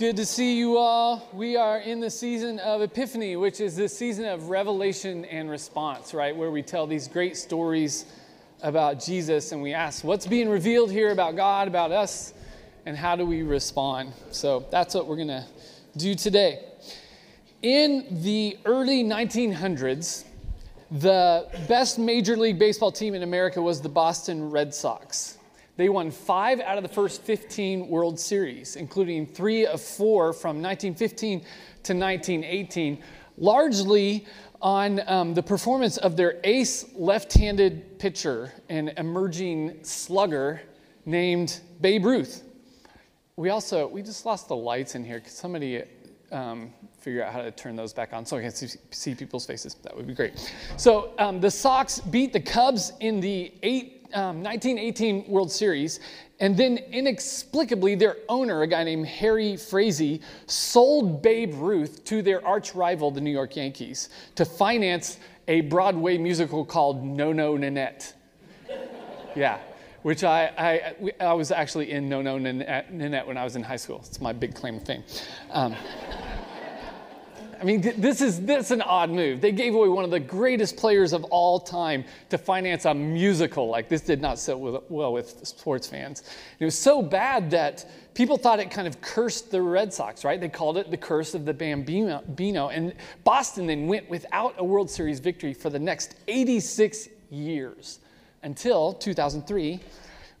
good to see you all. We are in the season of Epiphany, which is the season of revelation and response, right? Where we tell these great stories about Jesus and we ask, what's being revealed here about God, about us, and how do we respond? So that's what we're going to do today. In the early 1900s, the best Major League Baseball team in America was the Boston Red Sox. They won five out of the first 15 World Series, including three of four from 1915 to 1918, largely on um, the performance of their ace left handed pitcher and emerging slugger named Babe Ruth. We also, we just lost the lights in here. Could somebody um, figure out how to turn those back on so I can see, see people's faces? That would be great. So um, the Sox beat the Cubs in the eight um, 1918 World Series, and then inexplicably, their owner, a guy named Harry Frazee, sold Babe Ruth to their arch rival, the New York Yankees, to finance a Broadway musical called No No Nanette. yeah, which I, I, I was actually in No No Nanette when I was in high school. It's my big claim of fame. Um, I mean, this is this an odd move. They gave away one of the greatest players of all time to finance a musical. Like this did not sit well with sports fans. It was so bad that people thought it kind of cursed the Red Sox. Right? They called it the curse of the Bambino. And Boston then went without a World Series victory for the next 86 years until 2003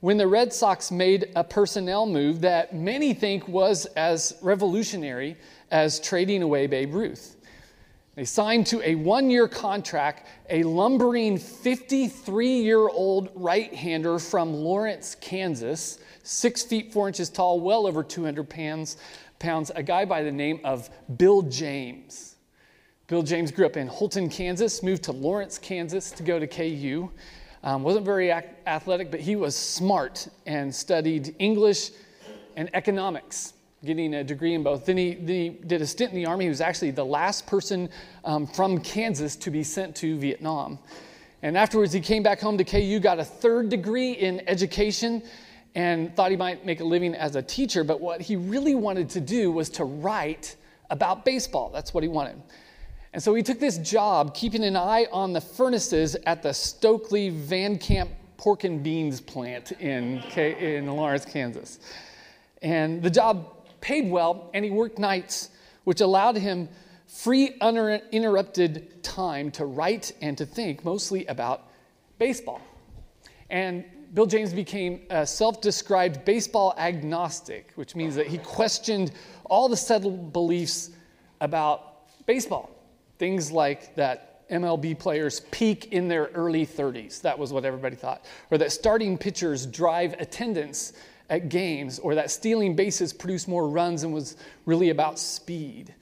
when the Red Sox made a personnel move that many think was as revolutionary as trading away Babe Ruth. They signed to a one year contract a lumbering 53 year old right hander from Lawrence, Kansas, six feet four inches tall, well over 200 pounds, pounds, a guy by the name of Bill James. Bill James grew up in Holton, Kansas, moved to Lawrence, Kansas to go to KU. Um, wasn't very athletic, but he was smart and studied English and economics getting a degree in both. Then he, then he, did a stint in the Army. He was actually the last person um, from Kansas to be sent to Vietnam. And afterwards, he came back home to KU, got a third degree in education, and thought he might make a living as a teacher. But what he really wanted to do was to write about baseball. That's what he wanted. And so he took this job keeping an eye on the furnaces at the Stokely Van Camp pork and beans plant in, in Lawrence, Kansas. And the job paid well, and he worked nights, which allowed him free, uninterrupted time to write and to think mostly about baseball. And Bill James became a self described baseball agnostic, which means that he questioned all the settled beliefs about baseball. Things like that MLB players peak in their early 30s. That was what everybody thought. Or that starting pitchers drive attendance at games, or that stealing bases produced more runs and was really about speed.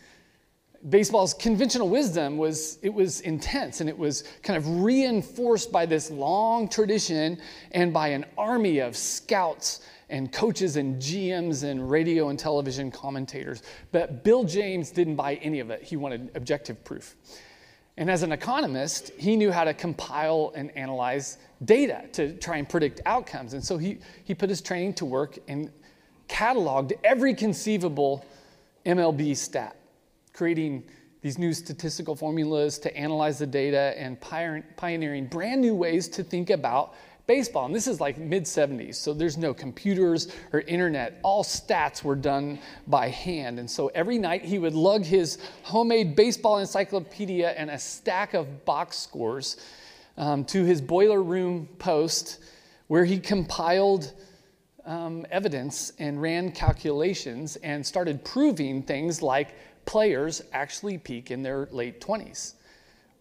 Baseball's conventional wisdom was it was intense and it was kind of reinforced by this long tradition and by an army of scouts and coaches and GMs and radio and television commentators. But Bill James didn't buy any of it. He wanted objective proof. And as an economist, he knew how to compile and analyze data to try and predict outcomes. And so he, he put his training to work and cataloged every conceivable MLB stat, creating these new statistical formulas to analyze the data and pioneering brand new ways to think about baseball. And this is like mid 70s, so there's no computers or internet. All stats were done by hand. And so every night he would lug his homemade baseball encyclopedia and a stack of box scores um, to his boiler room post where he compiled um, evidence and ran calculations and started proving things like players actually peak in their late 20s,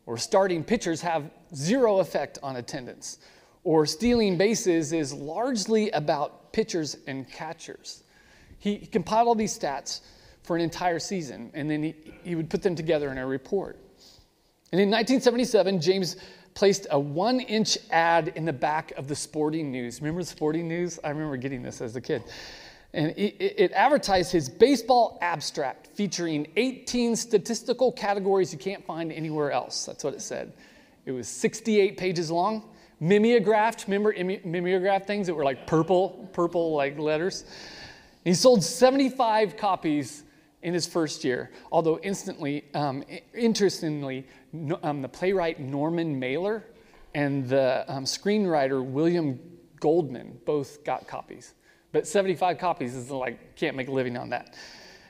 or starting pitchers have zero effect on attendance or stealing bases is largely about pitchers and catchers. He, compiled all these stats for an entire season, and then he, he would put them together in a report. And in 1977, James placed a one inch ad in the back of the sporting news. Remember the sporting news? I remember getting this as a kid. And it, it, advertised his baseball abstract featuring 18 statistical categories you can't find anywhere else. That's what it said. It was 68 pages long mimeographed. Remember mimeograph things that were like purple, purple like letters? he sold 75 copies in his first year, although instantly, um, interestingly, um, the playwright Norman Mailer and the um, screenwriter William Goldman both got copies. But 75 copies is like, can't make a living on that.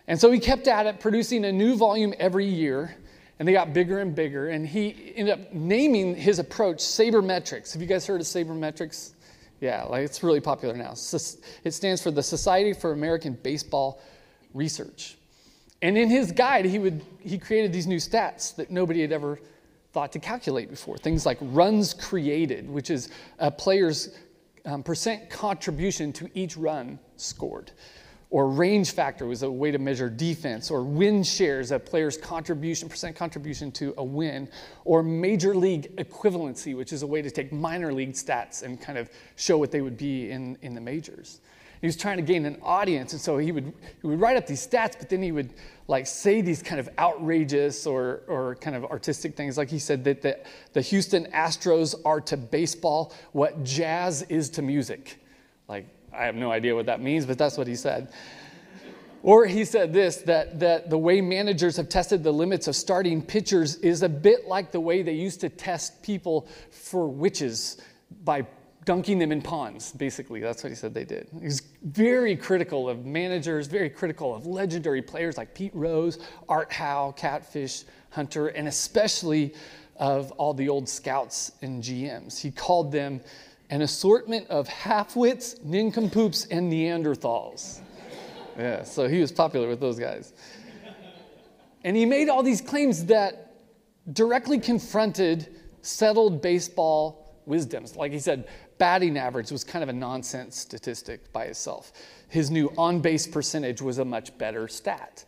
And so he kept at it, producing a new volume every year, and they got bigger and bigger. And he ended up naming his approach sabermetrics. Have you guys heard of sabermetrics? Yeah, like it's really popular now. It stands for the Society for American Baseball Research. And in his guide, he, would, he created these new stats that nobody had ever thought to calculate before. Things like runs created, which is a player's um, percent contribution to each run scored. Or range factor was a way to measure defense, or win shares, a player's contribution, percent contribution to a win, or major league equivalency, which is a way to take minor league stats and kind of show what they would be in, in the majors. He was trying to gain an audience, and so he would, he would write up these stats, but then he would like say these kind of outrageous or, or kind of artistic things. Like he said that the, the Houston Astros are to baseball what jazz is to music. Like, I have no idea what that means, but that's what he said. Or he said this that, that the way managers have tested the limits of starting pitchers is a bit like the way they used to test people for witches by dunking them in ponds, basically. That's what he said they did. He's very critical of managers, very critical of legendary players like Pete Rose, Art Howe, Catfish Hunter, and especially of all the old scouts and GMs. He called them an assortment of half-wits, nincompoops, and Neanderthals. yeah, so he was popular with those guys. And he made all these claims that directly confronted settled baseball wisdoms. Like he said, batting average was kind of a nonsense statistic by itself. His new on base percentage was a much better stat.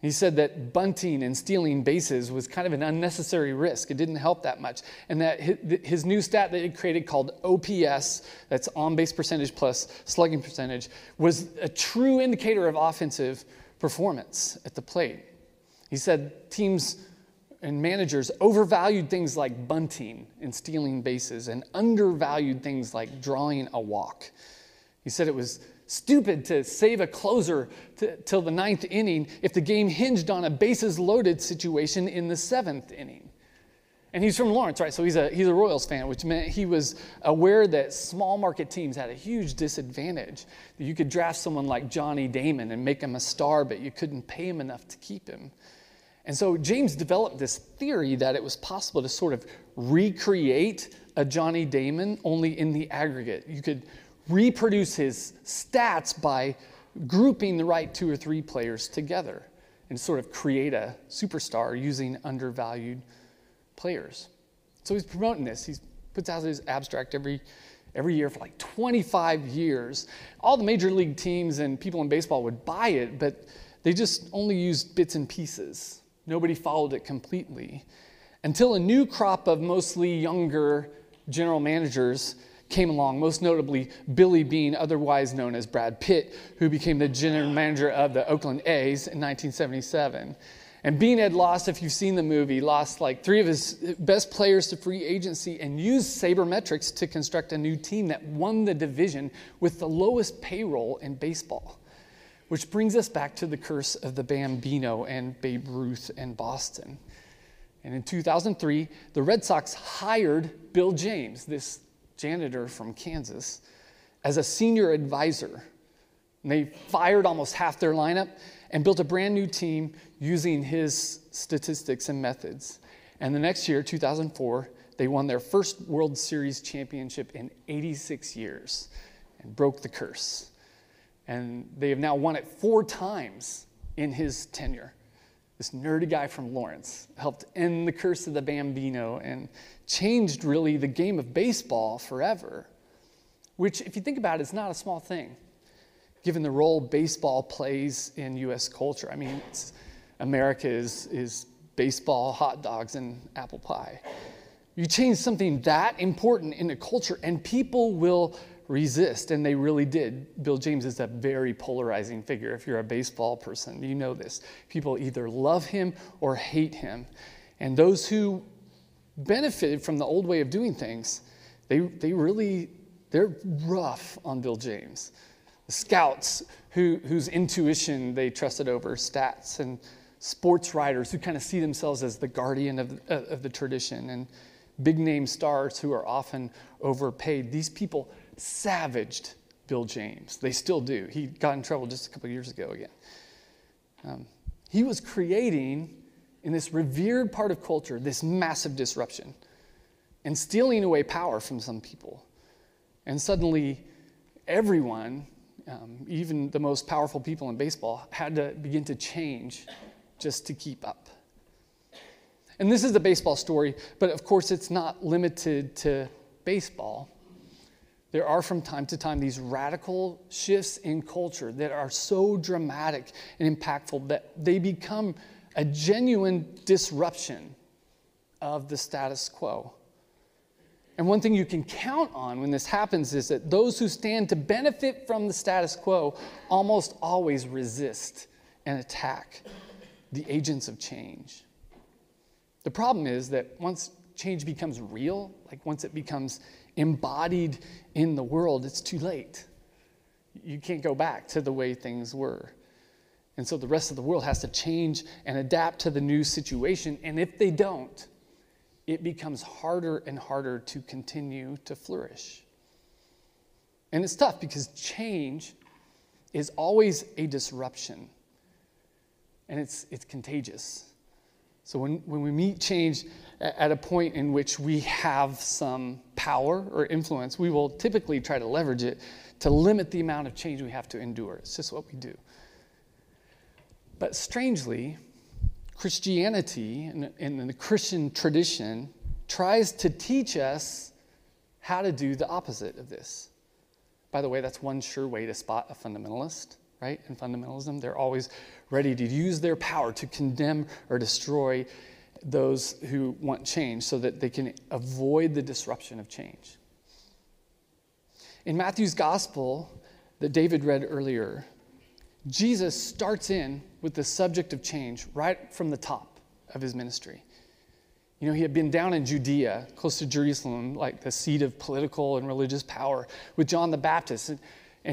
He said that bunting and stealing bases was kind of an unnecessary risk. It didn't help that much. And that his new stat that he created called OPS, that's on base percentage plus slugging percentage, was a true indicator of offensive performance at the plate. He said teams and managers overvalued things like bunting and stealing bases and undervalued things like drawing a walk. He said it was stupid to save a closer to, till the ninth inning if the game hinged on a bases loaded situation in the seventh inning. And he's from Lawrence, right? So he's a, he's a Royals fan, which meant he was aware that small market teams had a huge disadvantage. You could draft someone like Johnny Damon and make him a star, but you couldn't pay him enough to keep him. And so James developed this theory that it was possible to sort of recreate a Johnny Damon only in the aggregate. You could reproduce his stats by grouping the right two or three players together and sort of create a superstar using undervalued players. So he's promoting this. He puts out his abstract every every year for like 25 years. All the major league teams and people in baseball would buy it, but they just only used bits and pieces. Nobody followed it completely until a new crop of mostly younger general managers came along, most notably Billy Beane, otherwise known as Brad Pitt, who became the general manager of the Oakland A's in 1977. And Beane had lost, if you've seen the movie, lost like three of his best players to free agency and used sabermetrics to construct a new team that won the division with the lowest payroll in baseball. Which brings us back to the curse of the Bambino and Babe Ruth and Boston. And in 2003, the Red Sox hired Bill James, this janitor from Kansas, as a senior advisor. And they fired almost half their lineup and built a brand new team using his statistics and methods. And the next year, 2004, they won their first World Series championship in 86 years and broke the curse. And they have now won it four times in his tenure. This nerdy guy from Lawrence helped end the curse of the Bambino and changed really the game of baseball forever. Which, if you think about it, is not a small thing, given the role baseball plays in U.S. culture. I mean, America is, is baseball, hot dogs, and apple pie. You change something that important in a culture, and people will resist, and they really did. Bill James is a very polarizing figure. If you're a baseball person, you know this. People either love him or hate him. And those who benefited from the old way of doing things, they, they really, they're rough on Bill James. The scouts who, whose intuition they trusted over stats, and sports writers who kind of see themselves as the guardian of, of the tradition, and big name stars who are often overpaid. These people savaged Bill James. They still do. He got in trouble just a couple years ago again. Um, he was creating, in this revered part of culture, this massive disruption and stealing away power from some people. And suddenly, everyone, um, even the most powerful people in baseball, had to begin to change just to keep up. And this is a baseball story, but of course, it's not limited to baseball. There are from time to time these radical shifts in culture that are so dramatic and impactful that they become a genuine disruption of the status quo. And one thing you can count on when this happens is that those who stand to benefit from the status quo almost always resist and attack the agents of change. The problem is that once change becomes real, like once it becomes embodied in the world, it's too late. You can't go back to the way things were. And so the rest of the world has to change and adapt to the new situation. And if they don't, it becomes harder and harder to continue to flourish. And it's tough because change is always a disruption and it's, it's contagious. So when, when we meet change at a point in which we have some power or influence, we will typically try to leverage it to limit the amount of change we have to endure. It's just what we do. But strangely, Christianity and, and the Christian tradition tries to teach us how to do the opposite of this. By the way, that's one sure way to spot a fundamentalist, right? In fundamentalism, they're always ready to use their power to condemn or destroy those who want change so that they can avoid the disruption of change. In Matthew's gospel that David read earlier, Jesus starts in with the subject of change right from the top of his ministry. You know, he had been down in Judea, close to Jerusalem, like the seat of political and religious power, with John the Baptist. And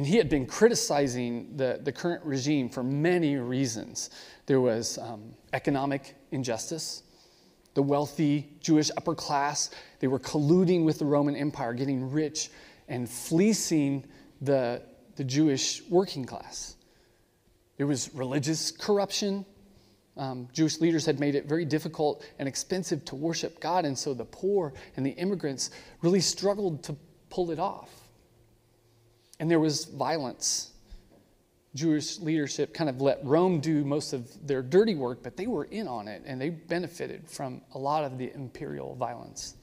he had been criticizing the, the current regime for many reasons. There was um, economic injustice, the wealthy Jewish upper class, they were colluding with the Roman Empire, getting rich and fleecing the, the Jewish working class. There was religious corruption. Um, Jewish leaders had made it very difficult and expensive to worship God, and so the poor and the immigrants really struggled to pull it off. And there was violence. Jewish leadership kind of let Rome do most of their dirty work, but they were in on it and they benefited from a lot of the imperial violence.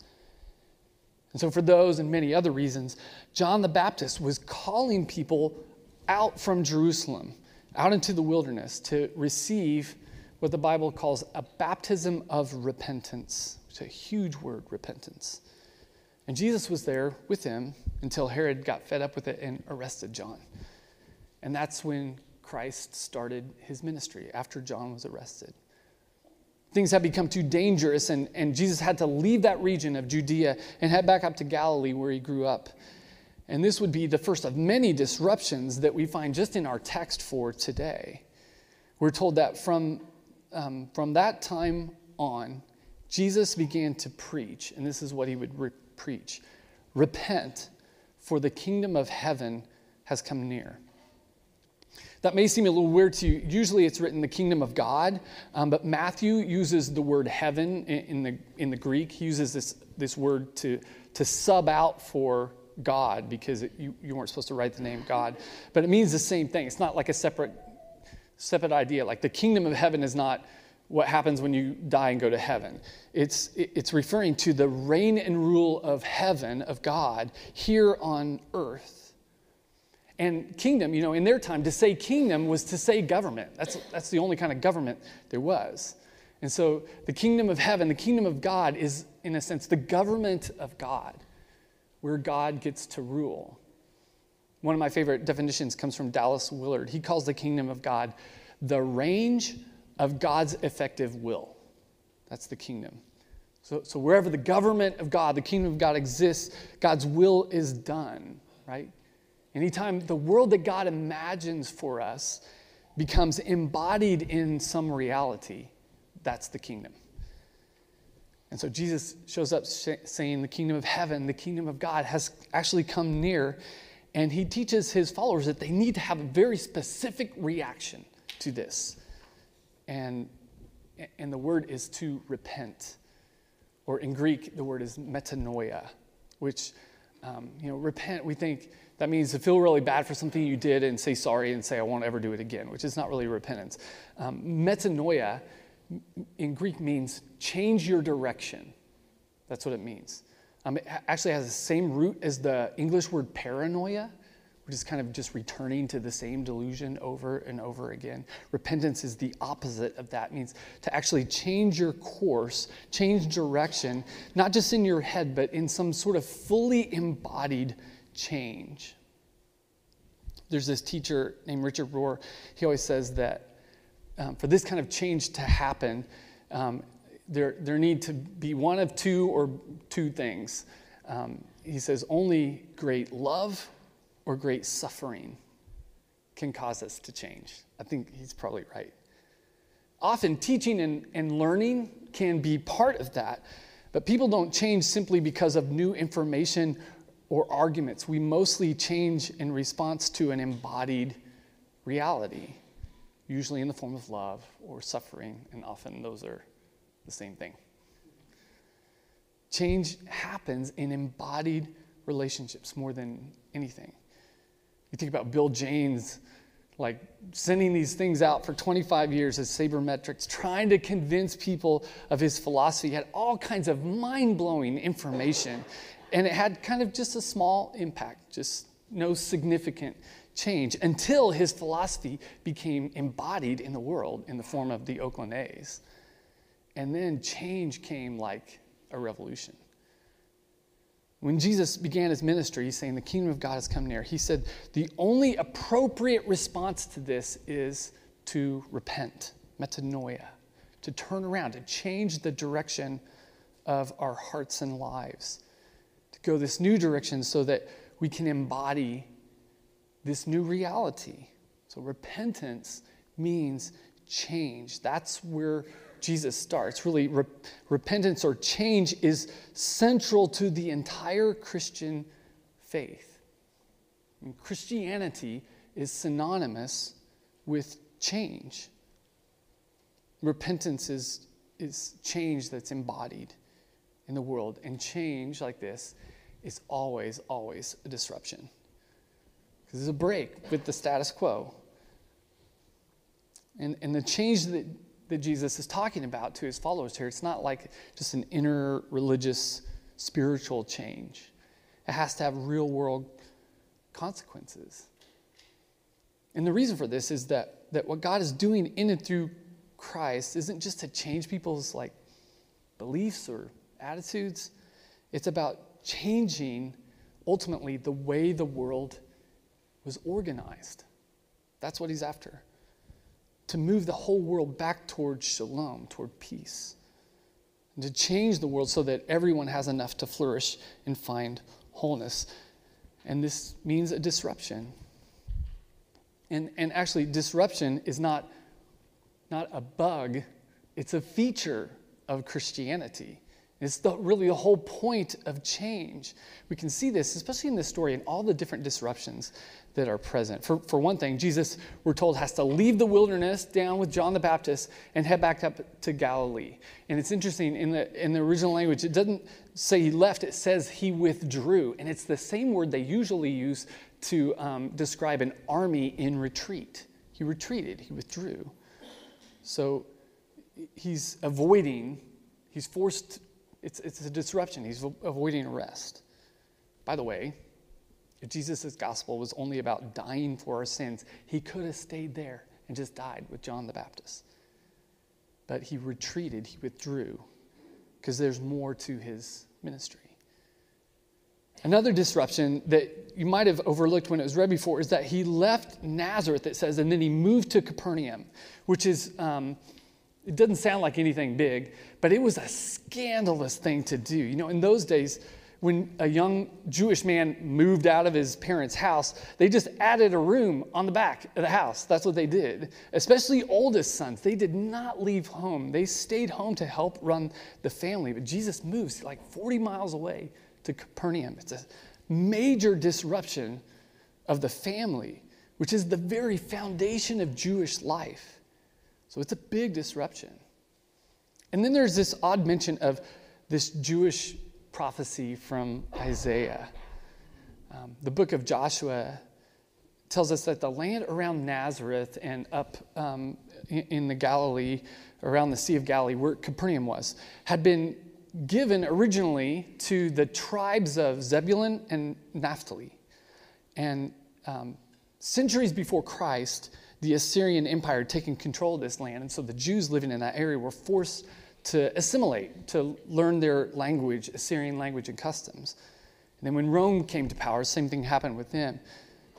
And so, for those and many other reasons, John the Baptist was calling people out from Jerusalem out into the wilderness to receive what the Bible calls a baptism of repentance. It's a huge word, repentance. And Jesus was there with him until Herod got fed up with it and arrested John. And that's when Christ started his ministry, after John was arrested. Things had become too dangerous, and, and Jesus had to leave that region of Judea and head back up to Galilee where he grew up. And this would be the first of many disruptions that we find just in our text for today. We're told that from, um, from that time on, Jesus began to preach, and this is what he would re- preach Repent, for the kingdom of heaven has come near. That may seem a little weird to you. Usually it's written the kingdom of God, um, but Matthew uses the word heaven in, in, the, in the Greek. He uses this, this word to, to sub out for God because it, you, you weren't supposed to write the name God. But it means the same thing. It's not like a separate, separate idea. Like the kingdom of heaven is not what happens when you die and go to heaven. It's, it's referring to the reign and rule of heaven, of God, here on earth. And kingdom, you know, in their time, to say kingdom was to say government. That's, that's the only kind of government there was. And so the kingdom of heaven, the kingdom of God, is, in a sense, the government of God where God gets to rule. One of my favorite definitions comes from Dallas Willard. He calls the kingdom of God the range of God's effective will. That's the kingdom. So, so wherever the government of God, the kingdom of God exists, God's will is done, right? Anytime the world that God imagines for us becomes embodied in some reality, that's the kingdom. And so Jesus shows up saying, The kingdom of heaven, the kingdom of God has actually come near. And he teaches his followers that they need to have a very specific reaction to this. And, and the word is to repent. Or in Greek, the word is metanoia, which, um, you know, repent, we think that means to feel really bad for something you did and say sorry and say, I won't ever do it again, which is not really repentance. Um, metanoia in Greek means change your direction. That's what it means. Um, it actually has the same root as the English word paranoia, which is kind of just returning to the same delusion over and over again. Repentance is the opposite of that. It means to actually change your course, change direction, not just in your head, but in some sort of fully embodied change. There's this teacher named Richard Rohr. He always says that um, for this kind of change to happen, um, there, there need to be one of two or two things. Um, he says only great love or great suffering can cause us to change. I think he's probably right. Often, teaching and, and learning can be part of that, but people don't change simply because of new information or arguments. We mostly change in response to an embodied reality usually in the form of love or suffering, and often those are the same thing. Change happens in embodied relationships more than anything. You think about Bill James, like sending these things out for 25 years as sabermetrics, trying to convince people of his philosophy. He had all kinds of mind blowing information, and it had kind of just a small impact, just no significant change until his philosophy became embodied in the world in the form of the Oakland A's. And then change came like a revolution. When Jesus began his ministry, he's saying, The kingdom of God has come near. He said, The only appropriate response to this is to repent, metanoia, to turn around, to change the direction of our hearts and lives, to go this new direction so that we can embody this new reality. So repentance means change. That's where Jesus starts. Really, re- repentance or change is central to the entire Christian faith. And Christianity is synonymous with change. Repentance is, is change that's embodied in the world, and change like this is always, always a disruption. Because is a break with the status quo. And, and the change that, that Jesus is talking about to his followers here, it's not like just an inner religious, spiritual change. It has to have real world consequences. And the reason for this is that, that what God is doing in and through Christ isn't just to change people's like beliefs or attitudes. It's about changing ultimately the way the world was organized. That's what he's after. To move the whole world back toward shalom, toward peace. And to change the world so that everyone has enough to flourish and find wholeness. And this means a disruption. And, and actually, disruption is not, not a bug, it's a feature of Christianity. It's the, really the whole point of change. We can see this, especially in this story, and all the different disruptions that are present. For, for one thing, Jesus, we're told, has to leave the wilderness down with John the Baptist and head back up to Galilee. And it's interesting, in the, in the original language, it doesn't say he left, it says he withdrew. And it's the same word they usually use to um, describe an army in retreat. He retreated, he withdrew. So he's avoiding, he's forced, it's, it's a disruption. He's avoiding arrest. By the way, if Jesus' gospel was only about dying for our sins, he could have stayed there and just died with John the Baptist. But he retreated, he withdrew, because there's more to his ministry. Another disruption that you might have overlooked when it was read before is that he left Nazareth, it says, and then he moved to Capernaum, which is, um, it doesn't sound like anything big, but it was a scandalous thing to do. You know, in those days, when a young Jewish man moved out of his parents' house, they just added a room on the back of the house. That's what they did. Especially oldest sons. They did not leave home. They stayed home to help run the family. But Jesus moves like 40 miles away to Capernaum. It's a major disruption of the family, which is the very foundation of Jewish life. So it's a big disruption. And then there's this odd mention of this Jewish prophecy from Isaiah. Um, the book of Joshua tells us that the land around Nazareth and up um, in, the Galilee, around the Sea of Galilee, where Capernaum was, had been given originally to the tribes of Zebulun and Naphtali. And um, centuries before Christ, the Assyrian Empire had taken control of this land. And so the Jews living in that area were forced to assimilate, to learn their language, Assyrian language and customs. And then when Rome came to power, same thing happened with them.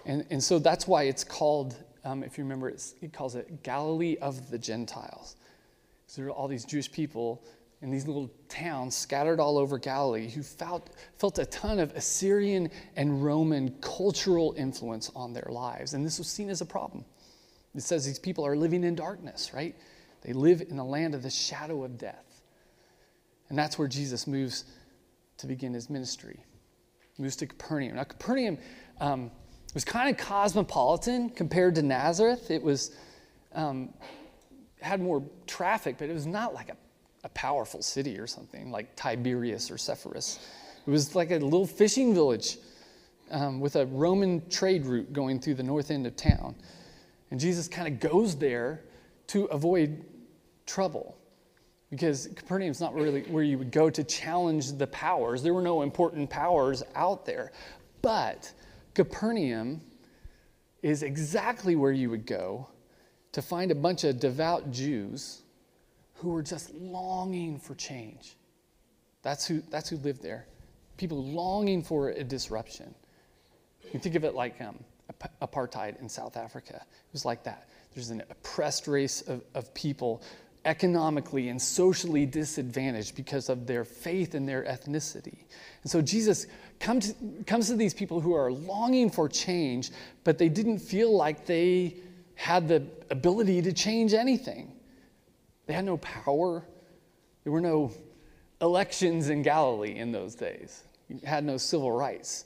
And, and so that's why it's called, um, if you remember, it calls it Galilee of the Gentiles. Because there are all these Jewish people in these little towns scattered all over Galilee who felt, felt a ton of Assyrian and Roman cultural influence on their lives. And this was seen as a problem. It says these people are living in darkness, right? They live in the land of the shadow of death. And that's where Jesus moves to begin his ministry. He moves to Capernaum. Now, Capernaum um, was kind of cosmopolitan compared to Nazareth. It was um, had more traffic, but it was not like a, a powerful city or something like Tiberias or Sepphoris. It was like a little fishing village um, with a Roman trade route going through the north end of town. And Jesus kind of goes there to avoid trouble because Capernaum is not really where you would go to challenge the powers. There were no important powers out there. But Capernaum is exactly where you would go to find a bunch of devout Jews who were just longing for change. That's who, that's who lived there. People longing for a disruption. You think of it like um, apartheid in South Africa. It was like that. There's an oppressed race of, of people economically and socially disadvantaged because of their faith and their ethnicity. And so Jesus comes, comes to these people who are longing for change, but they didn't feel like they had the ability to change anything. They had no power. There were no elections in Galilee in those days. You had no civil rights.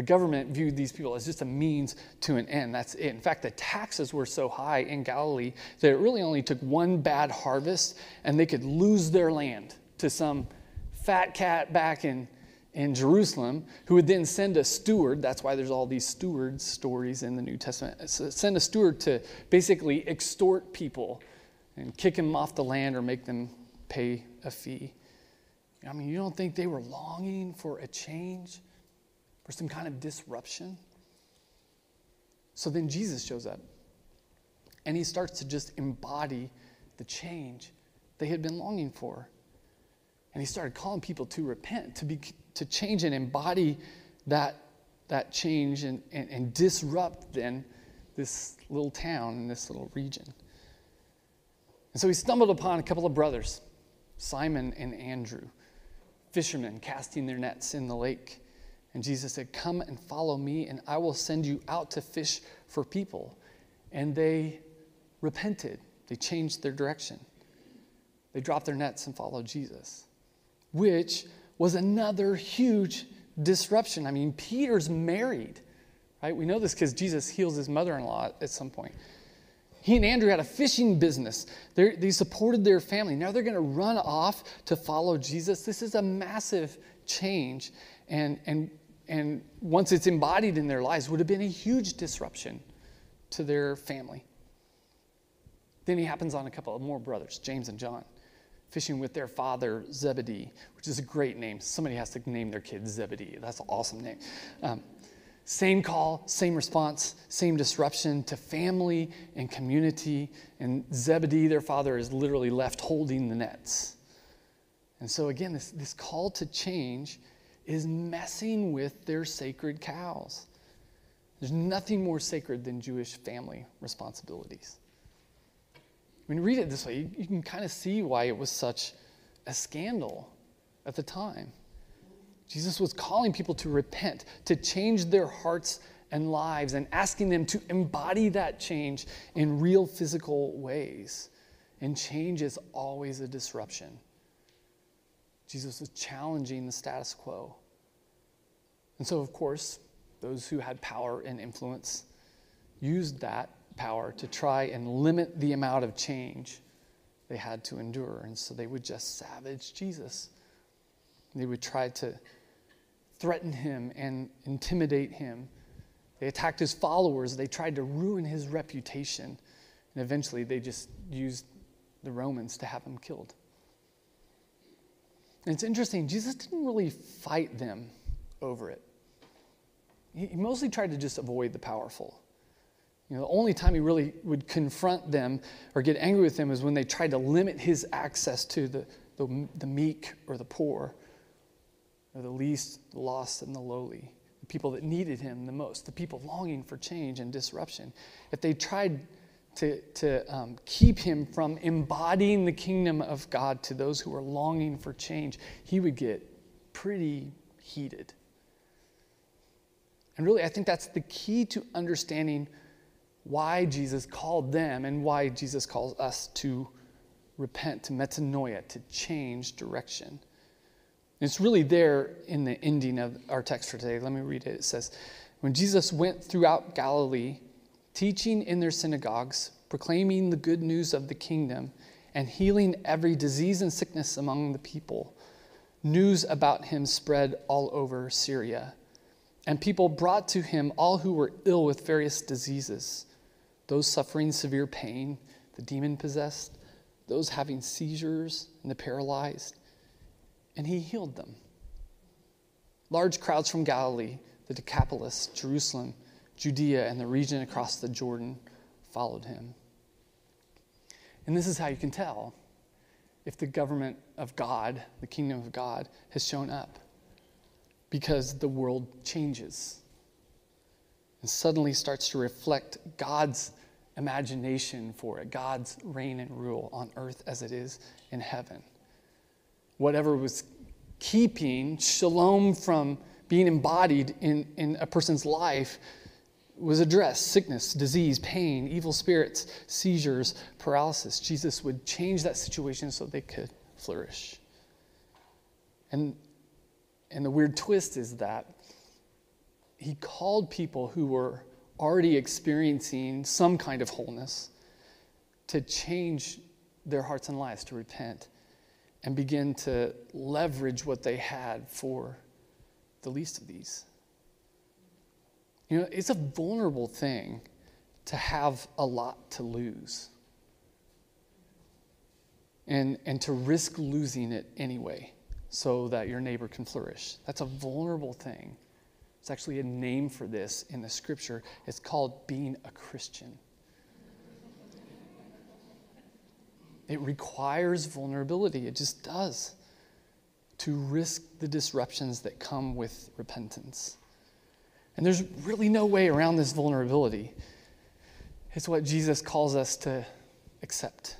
The government viewed these people as just a means to an end. That's it. In fact, the taxes were so high in Galilee that it really only took one bad harvest and they could lose their land to some fat cat back in, in Jerusalem who would then send a steward. That's why there's all these steward stories in the New Testament. So send a steward to basically extort people and kick them off the land or make them pay a fee. I mean, you don't think they were longing for a change? Or some kind of disruption. So then Jesus shows up and he starts to just embody the change they had been longing for. And he started calling people to repent, to, be, to change and embody that, that change and, and, and disrupt then this little town and this little region. And so he stumbled upon a couple of brothers, Simon and Andrew, fishermen casting their nets in the lake. And Jesus said, Come and follow me, and I will send you out to fish for people. And they repented, they changed their direction. They dropped their nets and followed Jesus, which was another huge disruption. I mean, Peter's married, right? We know this because Jesus heals his mother in law at some point. He and Andrew had a fishing business. They're, they supported their family. Now they're going to run off to follow Jesus. This is a massive change. And, and and once it's embodied in their lives, would have been a huge disruption to their family. Then he happens on a couple of more brothers, James and John, fishing with their father, Zebedee, which is a great name. Somebody has to name their kid Zebedee. That's an awesome name. Um, same call, same response, same disruption to family and community. And Zebedee, their father, is literally left holding the nets. And so, again, this, this call to change is messing with their sacred cows. There's nothing more sacred than Jewish family responsibilities. When you read it this way, you, you can kind of see why it was such a scandal at the time. Jesus was calling people to repent, to change their hearts and lives, and asking them to embody that change in real physical ways. And change is always a disruption. Jesus was challenging the status quo. And so, of course, those who had power and influence used that power to try and limit the amount of change they had to endure. And so they would just savage Jesus. They would try to threaten him and intimidate him. They attacked his followers. They tried to ruin his reputation. And eventually they just used the Romans to have him killed. And it's interesting, Jesus didn't really fight them over it. He mostly tried to just avoid the powerful. You know, the only time he really would confront them or get angry with them is when they tried to limit his access to the, the, the meek or the poor, or the least, the lost, and the lowly, the people that needed him the most, the people longing for change and disruption. If they tried to, to um, keep him from embodying the kingdom of God to those who are longing for change, he would get pretty heated. And really, I think that's the key to understanding why Jesus called them and why Jesus calls us to repent, to metanoia, to change direction. And it's really there in the ending of our text for today. Let me read it. It says, When Jesus went throughout Galilee, teaching in their synagogues, proclaiming the good news of the kingdom, and healing every disease and sickness among the people, news about him spread all over Syria. And people brought to him all who were ill with various diseases those suffering severe pain, the demon possessed, those having seizures, and the paralyzed. And he healed them. Large crowds from Galilee, the Decapolis, Jerusalem, Judea, and the region across the Jordan followed him. And this is how you can tell if the government of God, the kingdom of God, has shown up. Because the world changes and suddenly starts to reflect God's imagination for it, God's reign and rule on earth as it is in heaven. Whatever was keeping shalom from being embodied in, in a person's life was addressed sickness, disease, pain, evil spirits, seizures, paralysis. Jesus would change that situation so they could flourish. And, and the weird twist is that he called people who were already experiencing some kind of wholeness to change their hearts and lives, to repent, and begin to leverage what they had for the least of these. You know, it's a vulnerable thing to have a lot to lose and, and to risk losing it anyway so that your neighbor can flourish. That's a vulnerable thing. It's actually a name for this in the scripture. It's called being a Christian. It requires vulnerability, it just does, to risk the disruptions that come with repentance. And there's really no way around this vulnerability. It's what Jesus calls us to accept.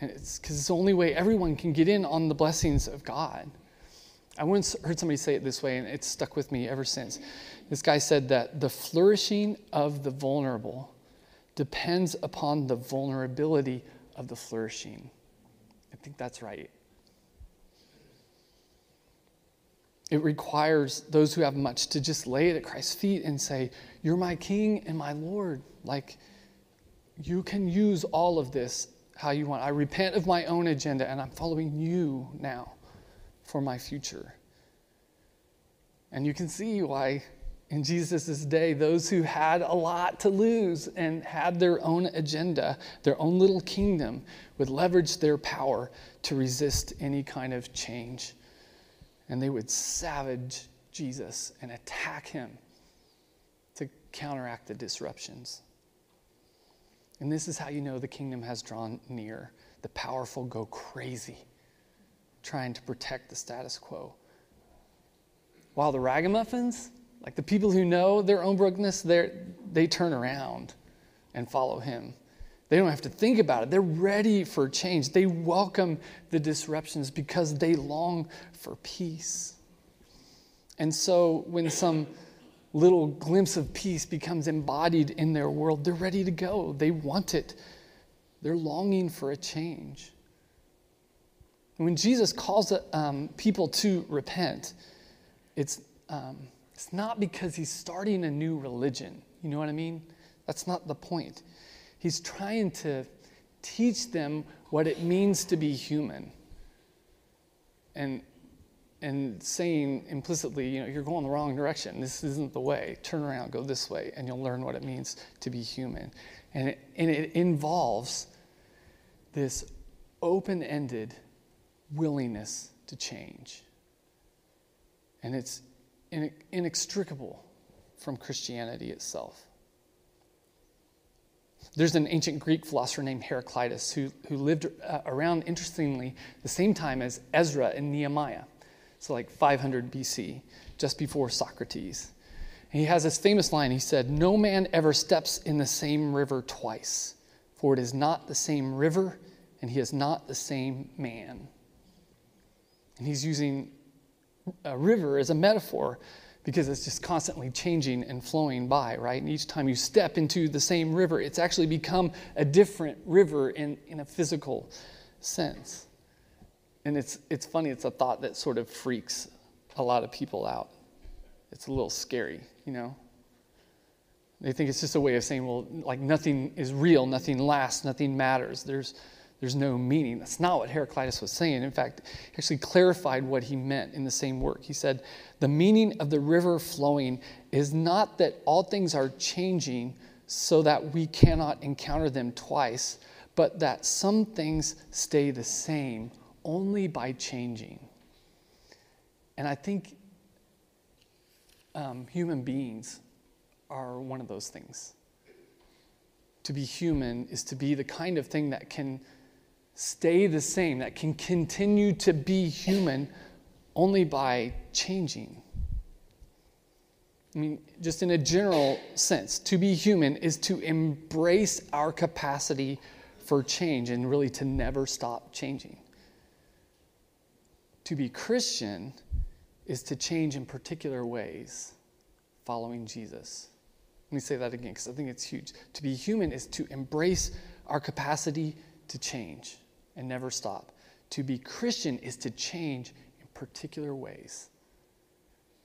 And it's because it's the only way everyone can get in on the blessings of God. I once heard somebody say it this way, and it's stuck with me ever since. This guy said that the flourishing of the vulnerable depends upon the vulnerability of the flourishing. I think that's right. It requires those who have much to just lay it at Christ's feet and say, You're my King and my Lord. Like, you can use all of this how you want. I repent of my own agenda and I'm following you now for my future. And you can see why in Jesus' day, those who had a lot to lose and had their own agenda, their own little kingdom, would leverage their power to resist any kind of change. And they would savage Jesus and attack him to counteract the disruptions. And this is how you know the kingdom has drawn near. The powerful go crazy trying to protect the status quo. While the ragamuffins, like the people who know their own brokenness, they turn around and follow him. They don't have to think about it. They're ready for change. They welcome the disruptions because they long for peace. And so when some little glimpse of peace becomes embodied in their world, they're ready to go. They want it, they're longing for a change. when Jesus calls um, people to repent, it's, um, it's not because he's starting a new religion. You know what I mean? That's not the point. He's trying to teach them what it means to be human. And and saying implicitly, you know, you're going the wrong direction. This isn't the way. Turn around, go this way, and you'll learn what it means to be human. And it, and it involves this open ended willingness to change. And it's inextricable from Christianity itself. There's an ancient Greek philosopher named Heraclitus who, who lived uh, around, interestingly, the same time as Ezra and Nehemiah so like 500 BC, just before Socrates. And he has this famous line. He said, No man ever steps in the same river twice, for it is not the same river, and he is not the same man. And he's using a river as a metaphor because it's just constantly changing and flowing by, right? And each time you step into the same river, it's actually become a different river in, in a physical sense. And it's, it's funny, it's a thought that sort of freaks a lot of people out. It's a little scary, you know? They think it's just a way of saying, well, like nothing is real, nothing lasts, nothing matters. There's, there's no meaning. That's not what Heraclitus was saying. In fact, he actually clarified what he meant in the same work. He said, The meaning of the river flowing is not that all things are changing so that we cannot encounter them twice, but that some things stay the same only by changing. And I think um, human beings are one of those things. To be human is to be the kind of thing that can stay the same, that can continue to be human only by changing. I mean, just in a general sense, to be human is to embrace our capacity for change and really to never stop changing. To be Christian is to change in particular ways following Jesus. Let me say that again because I think it's huge. To be human is to embrace our capacity to change and never stop. To be Christian is to change in particular ways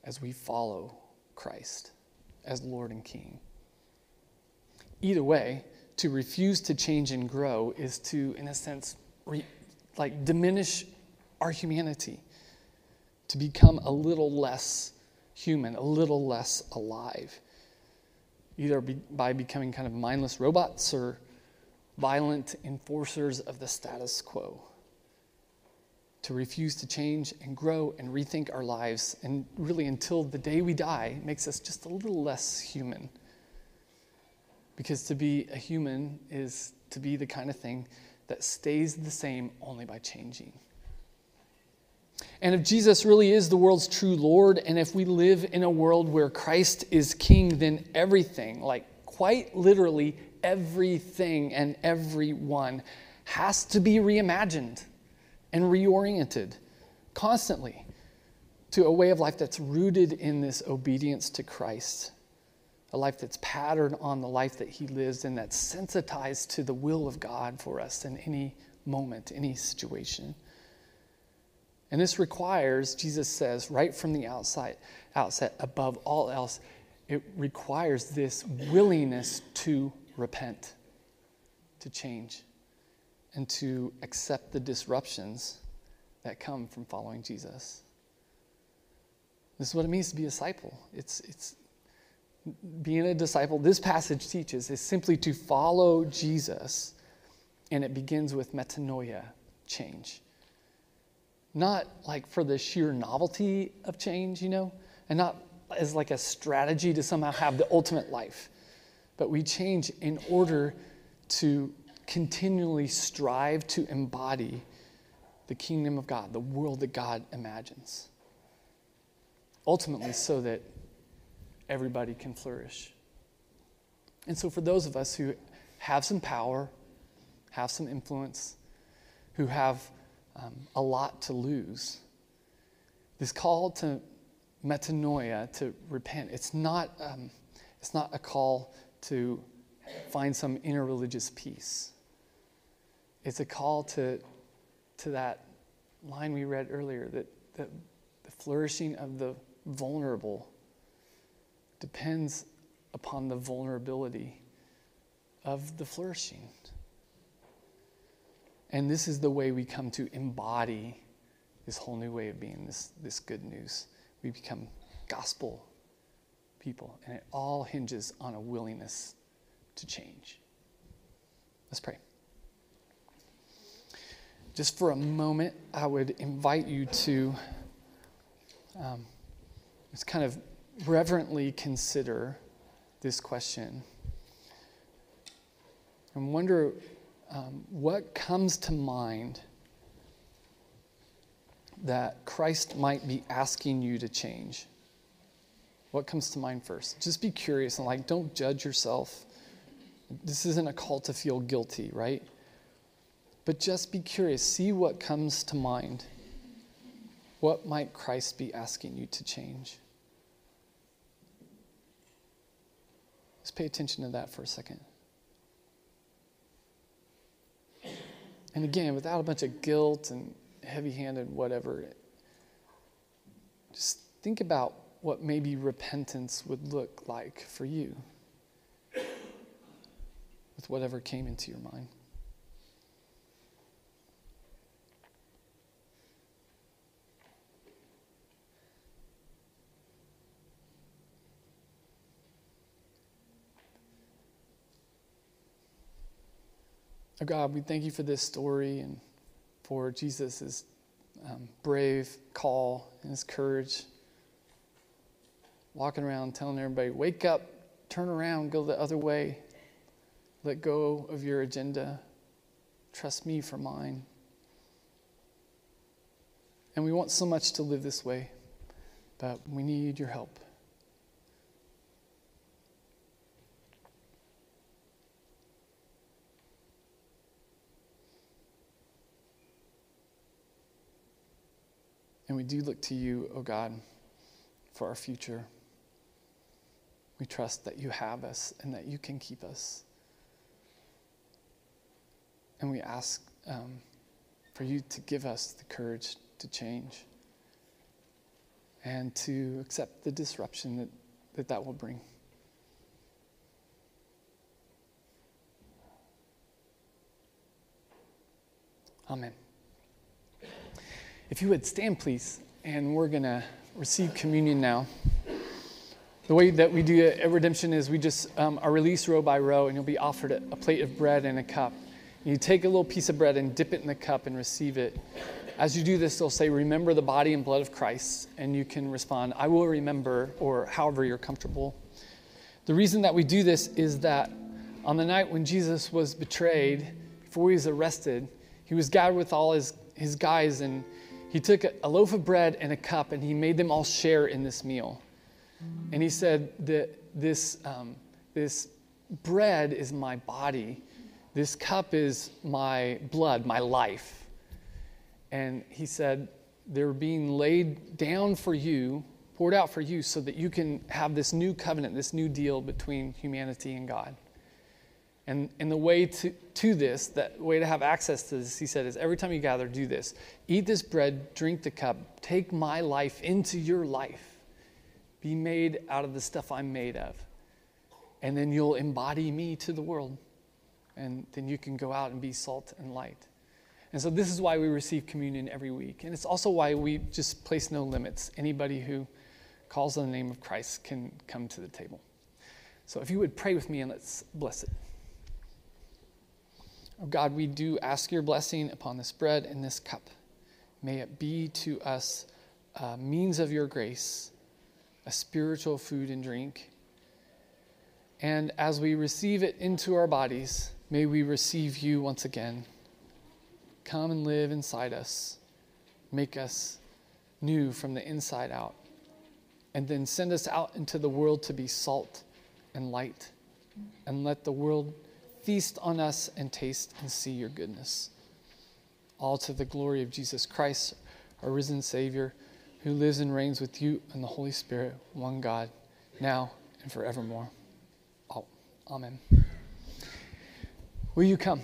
as we follow Christ as Lord and King. Either way, to refuse to change and grow is to, in a sense, re, like diminish our humanity, to become a little less human, a little less alive, either be, by becoming kind of mindless robots or violent enforcers of the status quo. To refuse to change and grow and rethink our lives, and really until the day we die, makes us just a little less human. Because to be a human is to be the kind of thing that stays the same only by changing. And if Jesus really is the world's true Lord, and if we live in a world where Christ is King, then everything, like quite literally everything and everyone, has to be reimagined and reoriented constantly to a way of life that's rooted in this obedience to Christ, a life that's patterned on the life that He lives and that's sensitized to the will of God for us in any moment, any situation. And this requires, Jesus says right from the outside, outset, above all else, it requires this willingness to repent, to change, and to accept the disruptions that come from following Jesus. This is what it means to be a disciple. It's, it's being a disciple, this passage teaches, is simply to follow Jesus, and it begins with metanoia, change not like for the sheer novelty of change, you know, and not as like a strategy to somehow have the ultimate life, but we change in order to continually strive to embody the kingdom of God, the world that God imagines. Ultimately, so that everybody can flourish. And so, for those of us who have some power, have some influence, who have um, a lot to lose. This call to metanoia, to repent. It's not, um, it's not a call to find some inner religious peace. It's a call to, to that line we read earlier that, that the flourishing of the vulnerable depends upon the vulnerability of the flourishing. And this is the way we come to embody this whole new way of being, this, this good news. We become gospel people, and it all hinges on a willingness to change. Let's pray. Just for a moment, I would invite you to um, just kind of reverently consider this question and wonder um, what comes to mind that Christ might be asking you to change. What comes to mind first? Just be curious and like, don't judge yourself. This isn't a call to feel guilty, right? But just be curious. See what comes to mind. What might Christ be asking you to change? Just pay attention to that for a second. And again, without a bunch of guilt and heavy handed whatever, just think about what maybe repentance would look like for you with whatever came into your mind. Oh God, we thank you for this story and for Jesus' um, brave call and his courage. Walking around telling everybody, wake up, turn around, go the other way, let go of your agenda, trust me for mine. And we want so much to live this way, but we need your help. And we do look to you, O oh God, for our future. We trust that you have us and that you can keep us. And we ask um, for you to give us the courage to change and to accept the disruption that that, that will bring. Amen. If you would stand, please, and we're going to receive communion now. The way that we do at Redemption is we just um, are released row by row, and you'll be offered a, a plate of bread and a cup. And you take a little piece of bread and dip it in the cup and receive it. As you do this, they'll say, Remember the body and blood of Christ, and you can respond, I will remember, or however you're comfortable. The reason that we do this is that on the night when Jesus was betrayed, before he was arrested, he was gathered with all his, his guys, and he took a, loaf of bread and a cup and he made them all share in this meal. And he said that this, um, this bread is my body, this cup is my blood, my life. And he said, they're being laid down for you, poured out for you, so that you can have this new covenant, this new deal between humanity and God. And, and the way to, to this, that way to have access to this, he said, is every time you gather, do this. Eat this bread, drink the cup, take my life into your life. Be made out of the stuff I'm made of. And then you'll embody me to the world. And then you can go out and be salt and light. And so this is why we receive communion every week. And it's also why we just place no limits. Anybody who calls on the name of Christ can come to the table. So if you would pray with me and let's bless it. Oh God, we do ask your blessing upon this bread and this cup. May it be to us a means of your grace, a spiritual food and drink. And as we receive it into our bodies, may we receive you once again. Come and live inside us, make us new from the inside out, and then send us out into the world to be salt and light, and let the world feast on us and taste and see your goodness. All to the glory of Jesus Christ, our risen Savior, who lives and reigns with you and the Holy Spirit, one God, now and forevermore. Oh, amen. Will you come?